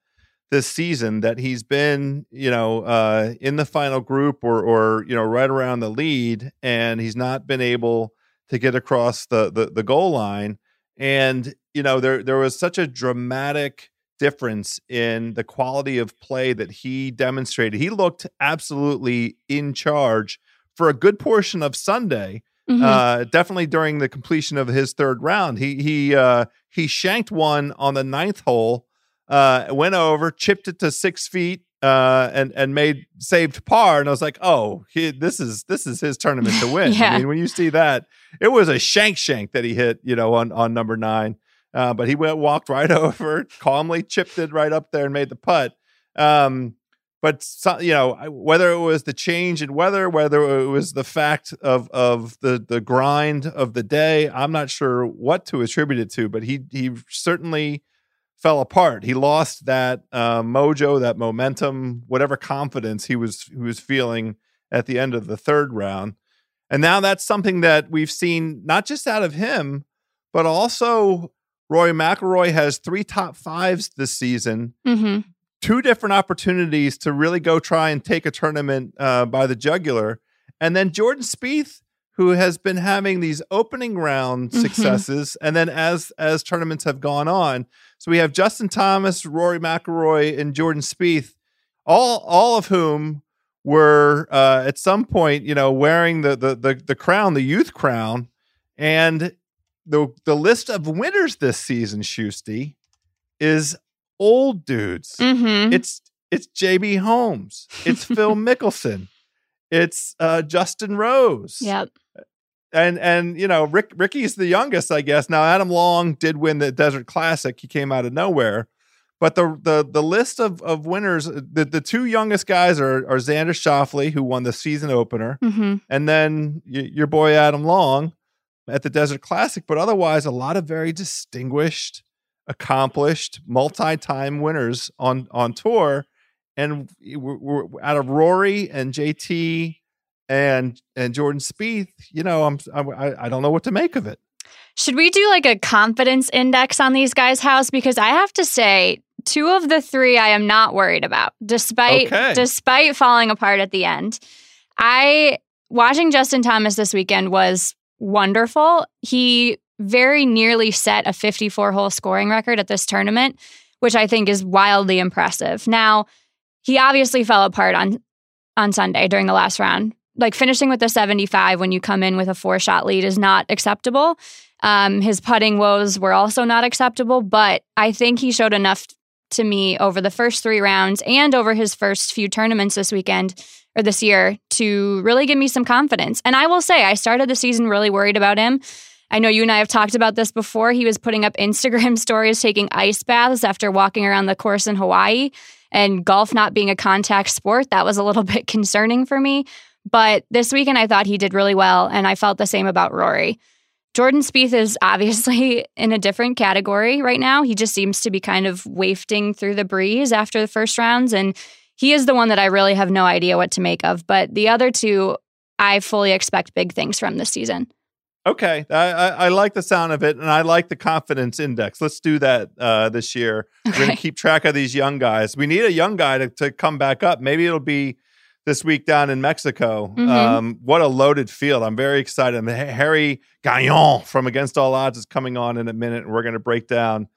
this season that he's been, you know, uh, in the final group or, or, you know, right around the lead, and he's not been able to get across the, the, the goal line. And, you know, there, there was such a dramatic difference in the quality of play that he demonstrated. He looked absolutely in charge for a good portion of Sunday. Mm-hmm. Uh, definitely during the completion of his third round, he he uh, he shanked one on the ninth hole, uh, went over, chipped it to six feet, uh, and and made saved par. And I was like, oh, he, this is this is his tournament to win. yeah. I mean, when you see that, it was a shank shank that he hit, you know, on on number nine. Uh, but he went walked right over, calmly chipped it right up there and made the putt. Um, but so, you know whether it was the change in weather, whether it was the fact of of the the grind of the day, I'm not sure what to attribute it to. But he he certainly fell apart. He lost that uh, mojo, that momentum, whatever confidence he was he was feeling at the end of the third round. And now that's something that we've seen not just out of him, but also Rory McIlroy has three top fives this season. Mm-hmm. Two different opportunities to really go try and take a tournament uh, by the jugular, and then Jordan Spieth, who has been having these opening round mm-hmm. successes, and then as as tournaments have gone on, so we have Justin Thomas, Rory McIlroy, and Jordan Spieth, all all of whom were uh, at some point, you know, wearing the the the, the crown, the youth crown, and the the list of winners this season, Shusty, is old dudes. Mm-hmm. It's it's JB Holmes. It's Phil Mickelson. It's uh, Justin Rose. Yep. And and you know Rick Rickie's the youngest, I guess. Now Adam Long did win the Desert Classic. He came out of nowhere. But the the the list of, of winners, the, the two youngest guys are are Xander Schauffele, who won the season opener, mm-hmm. and then y- your boy Adam Long, at the Desert Classic, but otherwise, a lot of very distinguished, accomplished, multi-time winners on on tour. And we're, we're out of Rory and JT and and Jordan Spieth, you know, I'm I, I don't know what to make of it. Should we do like a confidence index on these guys' house? Because I have to say, two of the three I am not worried about, despite okay. despite falling apart at the end. I watching Justin Thomas this weekend was wonderful. He very nearly set a 54 hole scoring record at this tournament, which I think is wildly impressive. Now, he obviously fell apart on on Sunday during the last round. Like finishing with a 75 when you come in with a four shot lead is not acceptable. Um, his putting woes were also not acceptable, but I think he showed enough to me over the first three rounds and over his first few tournaments this weekend or this year to really give me some confidence. And I will say, I started the season really worried about him. I know you and I have talked about this before. He was putting up Instagram stories taking ice baths after walking around the course in Hawaii and golf not being a contact sport. That was a little bit concerning for me. But this weekend, I thought he did really well. And I felt the same about Rory. Jordan Spieth is obviously in a different category right now. He just seems to be kind of wafting through the breeze after the first rounds. And he is the one that I really have no idea what to make of. But the other two, I fully expect big things from this season. Okay, I, I, I, like the sound of it, and I like the confidence index. Let's do that uh, this year. Okay. We're going to keep track of these young guys. We need a young guy to, to come back up. Maybe it'll be this week down in Mexico. Mm-hmm. Um, what a loaded field! I'm very excited. Harry Gagnon from Against All Odds is coming on in a minute, and we're going to break down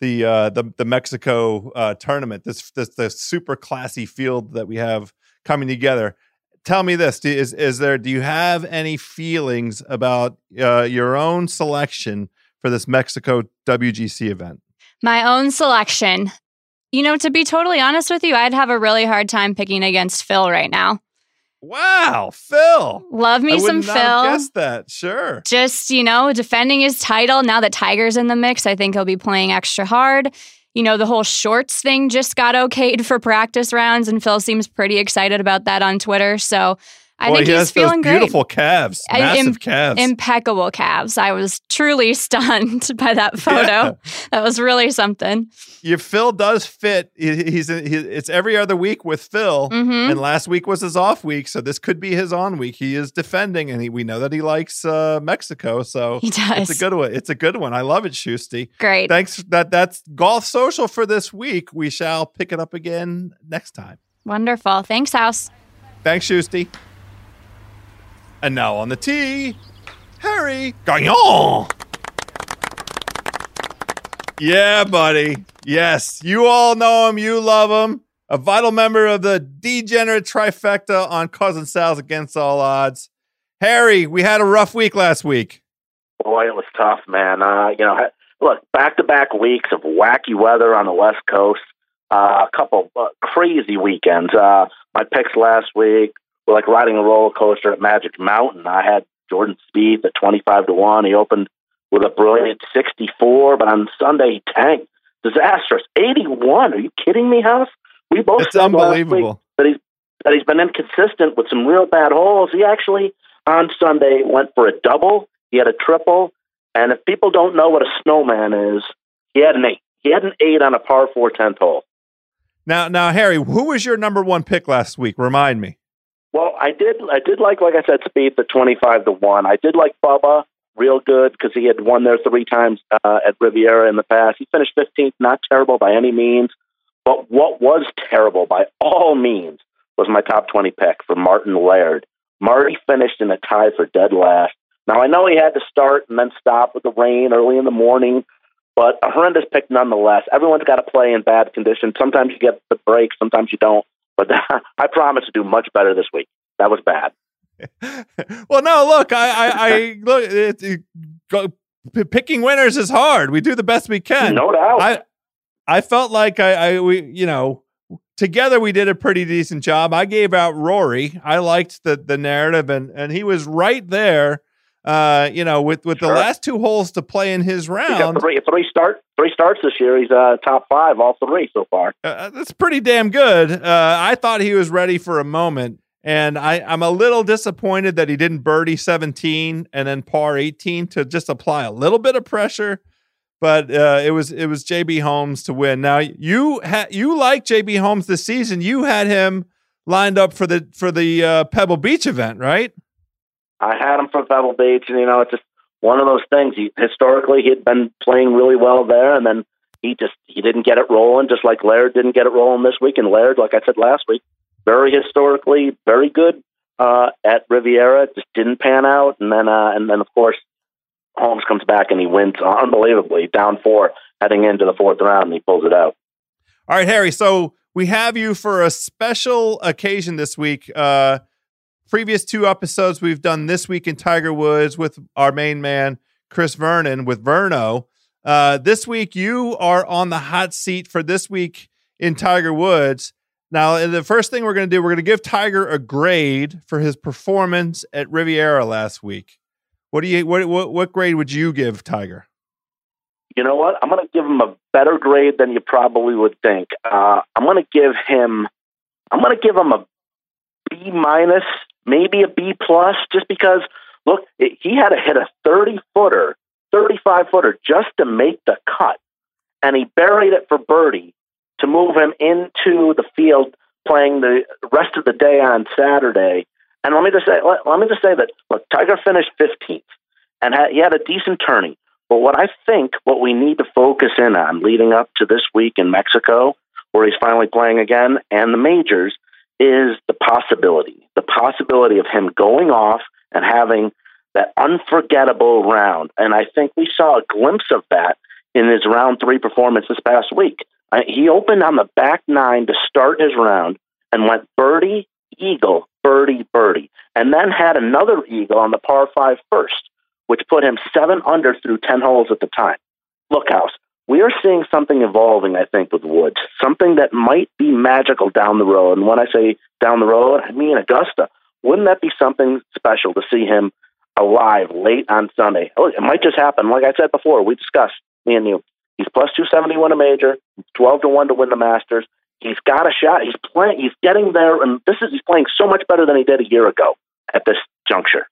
the uh, the the Mexico uh, tournament. This this the super classy field that we have coming together. Tell me this: is is there? Do you have any feelings about uh, your own selection for this Mexico WGC event? My own selection. You know, to be totally honest with you, I'd have a really hard time picking against Phil right now. Wow, Phil. Love me I some would not have Phil. guessed that. Sure. Just, you know, defending his title. Now that Tiger's in the mix, I think he'll be playing extra hard. You know, the whole shorts thing just got okayed for practice rounds, and Phil seems pretty excited about that on Twitter. So I Boy, think he he's feeling great. beautiful calves, massive im- calves. Impeccable calves. I was truly stunned by that photo. Yeah. That was really something. Your Phil does fit. He- He's it's every other week with Phil, hmm and last week was his off week, so this could be his on week. He is defending, and he, we know that he likes uh, Mexico, so He does. it's a good one. It's a good one. I love it, Shusty. Great. Thanks. That that's golf social for this week. We shall pick it up again next time. Wonderful. Thanks, House. Thanks, Shusty. And now on the tee, Harry Gagnon. Yeah, buddy. Yes, you all know him. You love him. A vital member of the degenerate trifecta on Cousin Sal's Against All Odds. Harry, we had a rough week last week. Boy, it was tough, man. Uh, you know, look, back to back weeks of wacky weather on the West Coast. Uh, a couple uh, crazy weekends. Uh, my picks last week like riding a roller coaster at Magic Mountain. I had Jordan Spieth at twenty five to one. He opened with a brilliant sixty four, but on Sunday he tanked. Disastrous, eighty one. Are you kidding me, House? We both It's said last week unbelievable. that he's that he's been inconsistent with some real bad holes. He actually on Sunday went for a double. He had a triple, and if people don't know what a snowman is, he had an eight. He had an eight on a par four tenth hole. Now, now, Harry, who was your number one pick last week? Remind me. I did. I did like, like I said, Spieth the twenty five to one. I did like Bubba real good because he had won there three times uh, at Riviera in the past. He finished fifteenth, not terrible by any means. But what was terrible by all means was my top twenty pick for Martin Laird. Marty finished in a tie for dead last. Now I know he had to start and then stop with the rain early in the morning, but a horrendous pick nonetheless. Everyone's got to play in bad conditions. Sometimes you get the break, sometimes you don't. But I promise to do much better this week. That was bad. well, no, look, I, I, I look. It, it, go, p- picking winners is hard. We do the best we can. No doubt. I, I felt like I, I, we, you know, together we did a pretty decent job. I gave out Rory. I liked the the narrative, and and he was right there. Uh, you know, with with the last two holes to play in his round, three, three start three starts this year. He's uh, top five, all three so far. uh, that's pretty damn good. Uh, I thought he was ready for a moment, and I, I'm a little disappointed that he didn't birdie 17 and then par 18 to just apply a little bit of pressure. But uh, it was it was JB Holmes to win. Now you ha- you like JB Holmes this season. You had him lined up for the for the uh, Pebble Beach event, right? I had him for Pebble Beach, and you know, it's just one of those things. He historically he had been playing really well there, and then he just he didn't get it rolling, just like Laird didn't get it rolling this week. And Laird, like I said last week, very historically very good uh, at Riviera, just didn't pan out, and then uh, and then of course Holmes comes back and he wins unbelievably, down four heading into the fourth round, and he pulls it out. All right, Harry. So we have you for a special occasion this week. Uh, previous two episodes we've done this week in Tiger Woods with our main man Chris Vernon with Verno. Uh, this week you are on the hot seat for this week in Tiger Woods. Now, the first thing we're going to do, we're going to give Tiger a grade for his performance at Riviera last week. What do you what what, what grade would you give Tiger? you know what? I'm going to give him a better grade than you probably would think. Uh, I'm going to give him, I'm going to give him a B minus, maybe a B plus, just because. Look, it, he had to hit a 30 footer, 35 footer just to make the cut, and he buried it for birdie to move him into the field playing the rest of the day on Saturday. And let me just say, let, let me just say that look, Tiger finished 15th, and had, he had a decent tourney. But what I think what we need to focus in on leading up to this week in Mexico, where he's finally playing again, and the majors, is the possibility. The possibility of him going off and having that unforgettable round. And I think we saw a glimpse of that in his round three performance this past week. He opened on the back nine to start his round and went birdie, eagle, birdie, birdie, and then had another eagle on the par five first which put him seven under through 10 holes at the time. Look, House, we are seeing something evolving, I think, with Woods, something that might be magical down the road. And when I say down the road, I mean Augusta. Wouldn't that be something special to see him alive late on Sunday? Oh, it might just happen. Like I said before, we discussed, me and you. He's plus 271 a major, 12 to 1 to win the Masters. He's got a shot. He's playing, he's getting there, and this is, he's playing so much better than he did a year ago at this juncture.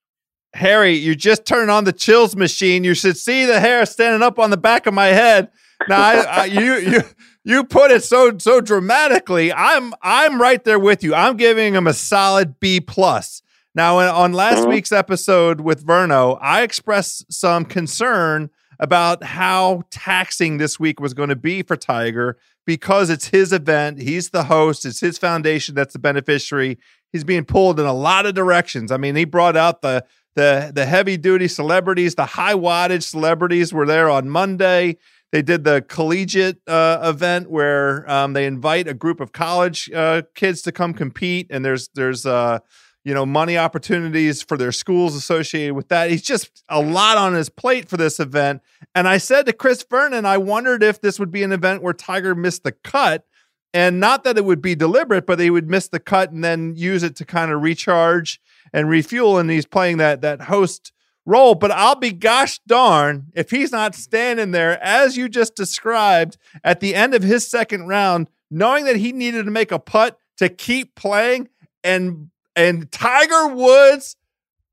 Harry, you just turned on the chills machine. You should see the hair standing up on the back of my head. Now, I, I, you you you put it so so dramatically. I'm I'm right there with you. I'm giving him a solid B plus. Now, on last mm-hmm. week's episode with Verno, I expressed some concern about how taxing this week was going to be for Tiger because it's his event. He's the host. It's his foundation that's the beneficiary. He's being pulled in a lot of directions. I mean, he brought out the the the heavy duty celebrities, the high wattage celebrities were there on Monday. They did the collegiate uh, event where um, they invite a group of college uh, kids to come compete, and there's there's uh, you know money opportunities for their schools associated with that. He's just a lot on his plate for this event. And I said to Chris Vernon, I wondered if this would be an event where Tiger missed the cut. And not that it would be deliberate, but they would miss the cut and then use it to kind of recharge and refuel. And he's playing that that host role. But I'll be gosh darn if he's not standing there as you just described at the end of his second round, knowing that he needed to make a putt to keep playing and and Tiger Woods,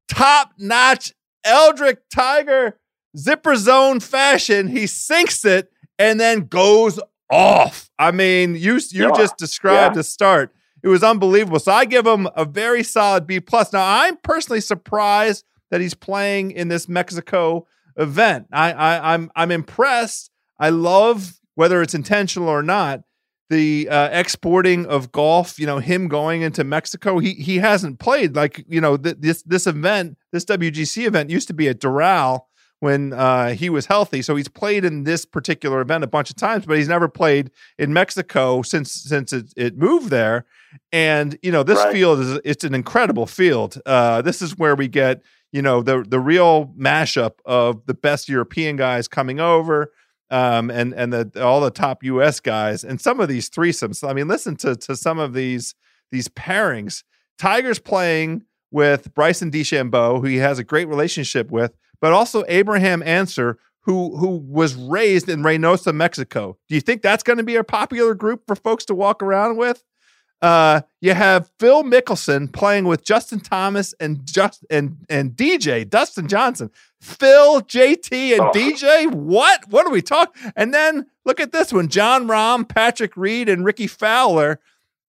top notch Eldrick Tiger zipper zone fashion, he sinks it and then goes off. I mean, you you yeah. just described yeah. the start. It was unbelievable. So I give him a very solid B plus. Now I'm personally surprised that he's playing in this Mexico event. I, I I'm I'm impressed. I love whether it's intentional or not the uh, exporting of golf, you know, him going into Mexico, he he hasn't played like you know th- this this event, this WGC event used to be at Doral when uh, he was healthy, so he's played in this particular event a bunch of times, but he's never played in Mexico since since it, it moved there. And you know, this right. field is it's an incredible field. Uh, this is where we get you know the the real mashup of the best European guys coming over um, and and the all the top U.S. guys, and some of these threesomes. I mean, listen to to some of these these pairings. Tigers playing with Bryson DeChambeau, who he has a great relationship with, but also Abraham Ancer, who who was raised in Reynosa, Mexico. Do you think that's going to be a popular group for folks to walk around with? Uh, you have Phil Mickelson playing with Justin Thomas and just and and DJ Dustin Johnson. Phil, JT, and oh. DJ. What? What are we talking? And then look at this one: Jon Rahm, Patrick Reed, and Rickie Fowler.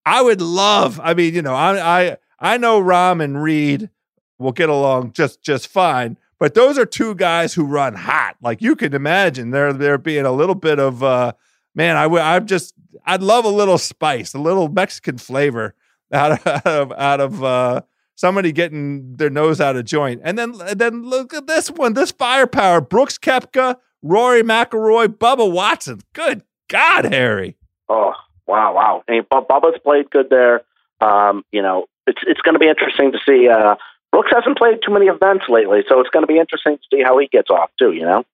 I would love. I mean, you know, I I I know Rahm and Reed will get along just just fine. But those are two guys who run hot. Like you can imagine, there there being a little bit of uh, man. I would. I'm just I'd love a little spice, a little Mexican flavor out of out of, uh, somebody getting their nose out of joint. And then and then look at this one, this firepower: Brooks Koepka, Rory McIlroy, Bubba Watson. Good God, Harry! Oh wow, wow! Hey, Bubba's played good there. Um, you know, it's it's going to be interesting to see. Uh, Brooks hasn't played too many events lately, so it's going to be interesting to see how he gets off too. You know.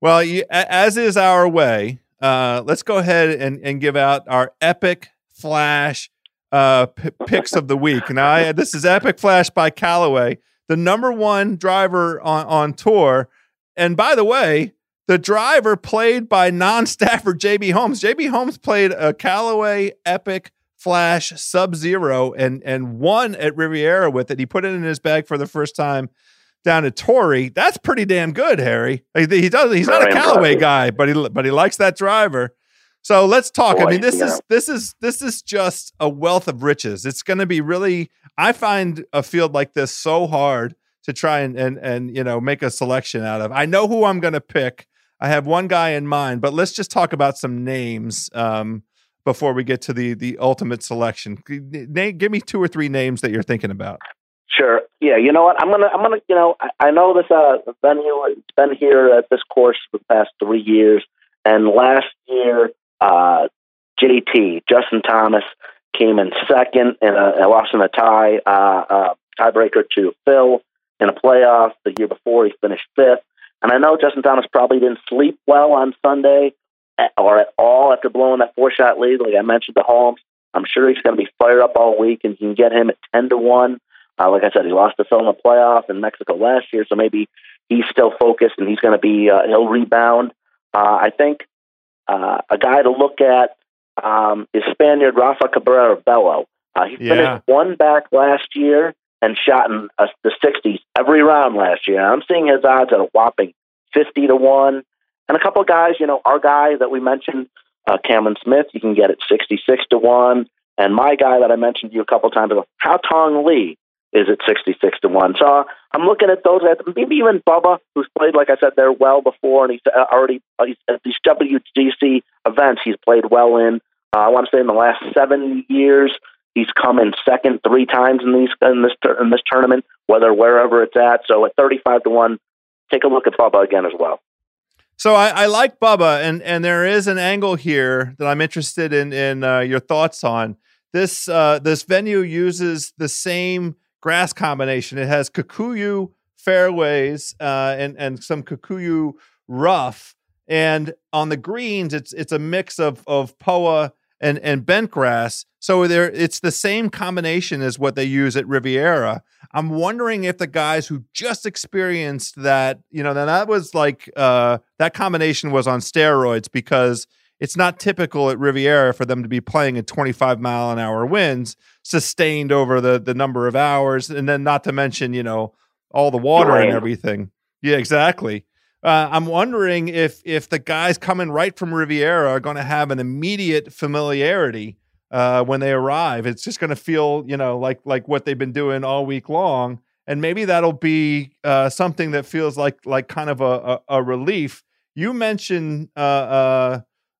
Well, as is our way, uh, let's go ahead and, and give out our epic flash uh, p- picks of the week. Now, I, this is Epic Flash by Callaway, the number one driver on, on tour. And by the way, the driver played by non-staffer JB Holmes. JB Holmes played a Callaway Epic Flash Sub Zero and and won at Riviera with it. He put it in his bag for the first time down at Torrey. That's pretty damn good, Harry. He does. He's not a Callaway guy, but he but he likes that driver. So let's talk. Boy, I mean, this yeah. is this is this is just a wealth of riches. It's going to be really. I find a field like this so hard to try and and and you know make a selection out of. I know who I'm going to pick. I have one guy in mind, but let's just talk about some names um, before we get to the the ultimate selection. Name, give me two or three names that you're thinking about. Sure. Yeah. You know what? I'm gonna. I'm gonna. You know, I, I know this uh, venue. It's been here at this course for the past three years, and last year, uh, JT Justin Thomas came in second and lost in a tie uh, uh, tiebreaker to Phil in a playoff. The year before, he finished fifth. And I know Justin Thomas probably didn't sleep well on Sunday, or at all after blowing that four shot lead. Like I mentioned to Holmes, I'm sure he's going to be fired up all week, and you can get him at ten to one. Uh, like I said, he lost to Phil in the playoff in Mexico last year, so maybe he's still focused and he's going to be uh, he'll rebound. Uh, I think uh, a guy to look at um, is Spaniard Rafa Cabrera Bello. Uh, he Yeah. finished one back last year and shot in uh, the 60s every round last year. I'm seeing his odds at a whopping 50 to 1. And a couple of guys, you know, our guy that we mentioned, uh, Cameron Smith, you can get at 66 to 1. And my guy that I mentioned to you a couple of times ago, Haotong Li, is at 66 to 1. So I'm looking at those, maybe even Bubba, who's played, like I said, there well before, and he's uh, already uh, he's, at these WGC events he's played well in. Uh, I want to say in the last seven years, he's come in second three times in these in this in this tournament, whether wherever it's at. So at 35 to 1, take a look at Bubba again as well. So I, I like Bubba, and and there is an angle here that I'm interested in in uh, your thoughts on. This uh, this venue uses the same grass combination. It has Kikuyu fairways uh, and and some Kikuyu rough, and on the greens it's it's a mix of of Poa and and bent grass. So there it's the same combination as what they use at Riviera. I'm wondering if the guys who just experienced that, you know, then that was like uh, that combination was on steroids because it's not typical at Riviera for them to be playing at 25 mile an hour winds sustained over the the number of hours, and then not to mention, you know, all the water and everything. Yeah, exactly. Uh, I'm wondering if if the guys coming right from Riviera are going to have an immediate familiarity uh, when they arrive. It's just going to feel, you know, like like what they've been doing all week long, and maybe that'll be uh, something that feels like like kind of a a, a relief. You mentioned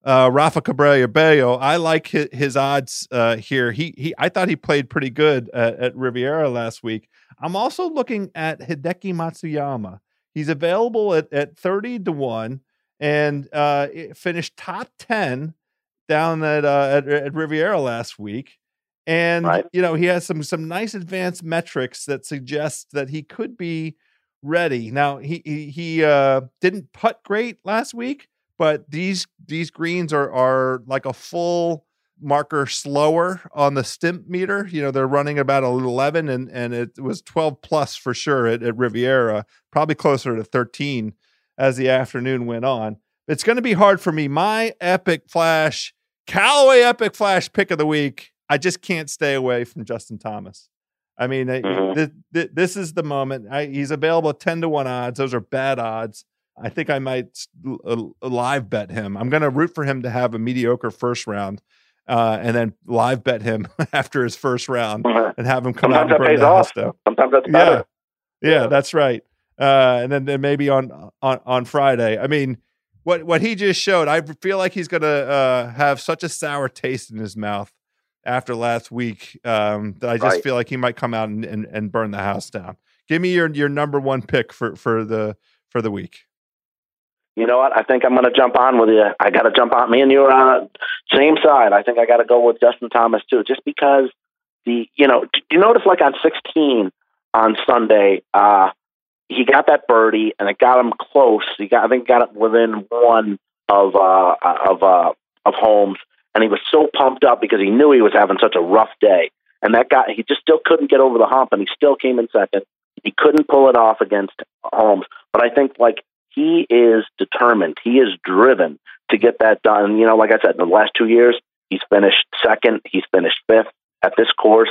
uh, uh, uh, Rafa Cabrera Bello. I like his, his odds uh, here. He he. I thought he played pretty good at, at Riviera last week. I'm also looking at Hideki Matsuyama. He's available at, at 30 to 1 and uh, finished top 10 down at, uh, at, at Riviera last week. And, Right. you know, he has some some nice advanced metrics that suggest that he could be ready. Now, he he, he uh, didn't putt great last week, but these these greens are are like a full marker slower on the stimp meter. You know, they're running about 11 and and it was 12 plus for sure at, at Riviera, probably closer to 13 as the afternoon went on. It's going to be hard for me. My epic flash, Callaway epic flash pick of the week. I just can't stay away from Justin Thomas. I mean, Mhm. th- th- this is the moment. I, he's available at 10 to 1 odds. Those are bad odds. I think I might s- l- l- live bet him. I'm going to root for him to have a mediocre first round uh, and then live bet him after his first round and have him come out and burn the house off. down. Sometimes that's Yeah. better. Yeah, that's right. Uh, and then, then maybe on on on Friday. I mean, what what he just showed, I feel like he's gonna uh, have such a sour taste in his mouth after last week um, that I just Right. feel like he might come out and, and, and burn the house down. Give me your your number one pick for for the for the week. You know what? I think I'm going to jump on with you. I got to jump on. Me and you are on the same side. I think I got to go with Justin Thomas too, just because the you know. You notice like on 16 on Sunday, uh, he got that birdie and it got him close. He got I think got it within one of uh, of uh, of Holmes, and he was so pumped up because he knew he was having such a rough day, and that guy he just still couldn't get over the hump, and he still came in second. He couldn't pull it off against Holmes, but I think like he is determined. He is driven to get that done. You know, like I said, in the last two years, he's finished second. He's finished fifth at this course.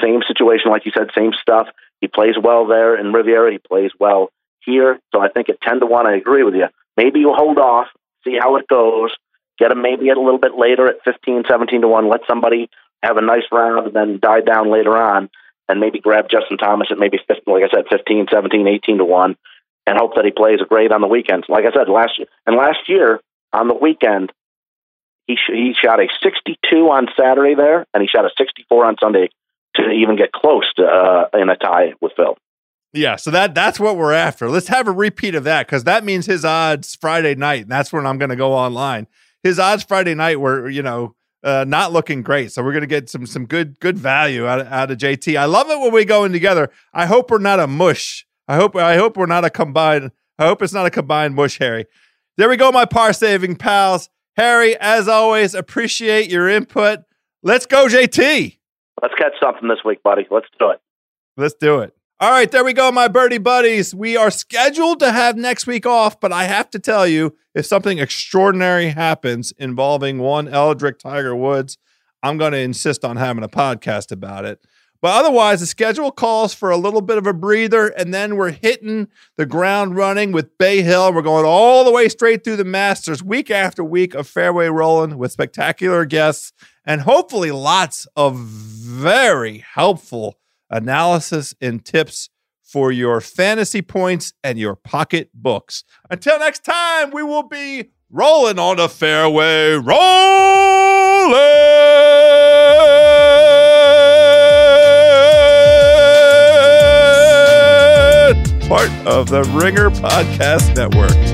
Same situation, like you said, same stuff. He plays well there in Riviera. He plays well here. So I think at 10 to 1, I agree with you. Maybe you hold off, see how it goes, get him maybe at a little bit later at 15, 17 to 1, let somebody have a nice round and then die down later on, and maybe grab Justin Thomas at maybe 15, like I said, 15, 17, 18 to 1, and hope that he plays great on the weekends. Like I said, last year, and last year on the weekend, he, sh- he shot a 62 on Saturday there, and he shot a 64 on Sunday to even get close to uh, in a tie with Phil. Yeah, so that that's what we're after. Let's have a repeat of that because that means his odds Friday night, and that's when I'm going to go online. His odds Friday night were, you know, uh, not looking great, so we're going to get some some good good value out out of JT. I love it when we go in together. I hope we're not a mush. I hope I hope we're not a combined. I hope it's not a combined mush, Harry. There we go, my par saving pals. Harry, as always, appreciate your input. Let's go, JT. Let's catch something this week, buddy. Let's do it. Let's do it. All right, there we go, my birdie buddies. We are scheduled to have next week off, but I have to tell you, if something extraordinary happens involving one Eldrick Tiger Woods, I'm going to insist on having a podcast about it. But otherwise, the schedule calls for a little bit of a breather, and then we're hitting the ground running with Bay Hill. We're going all the way straight through the Masters, week after week of fairway rolling with spectacular guests and hopefully lots of very helpful analysis and tips for your fantasy points and your pocket books. Until next time, we will be rolling on the fairway, rolling. Part of the Ringer Podcast Network.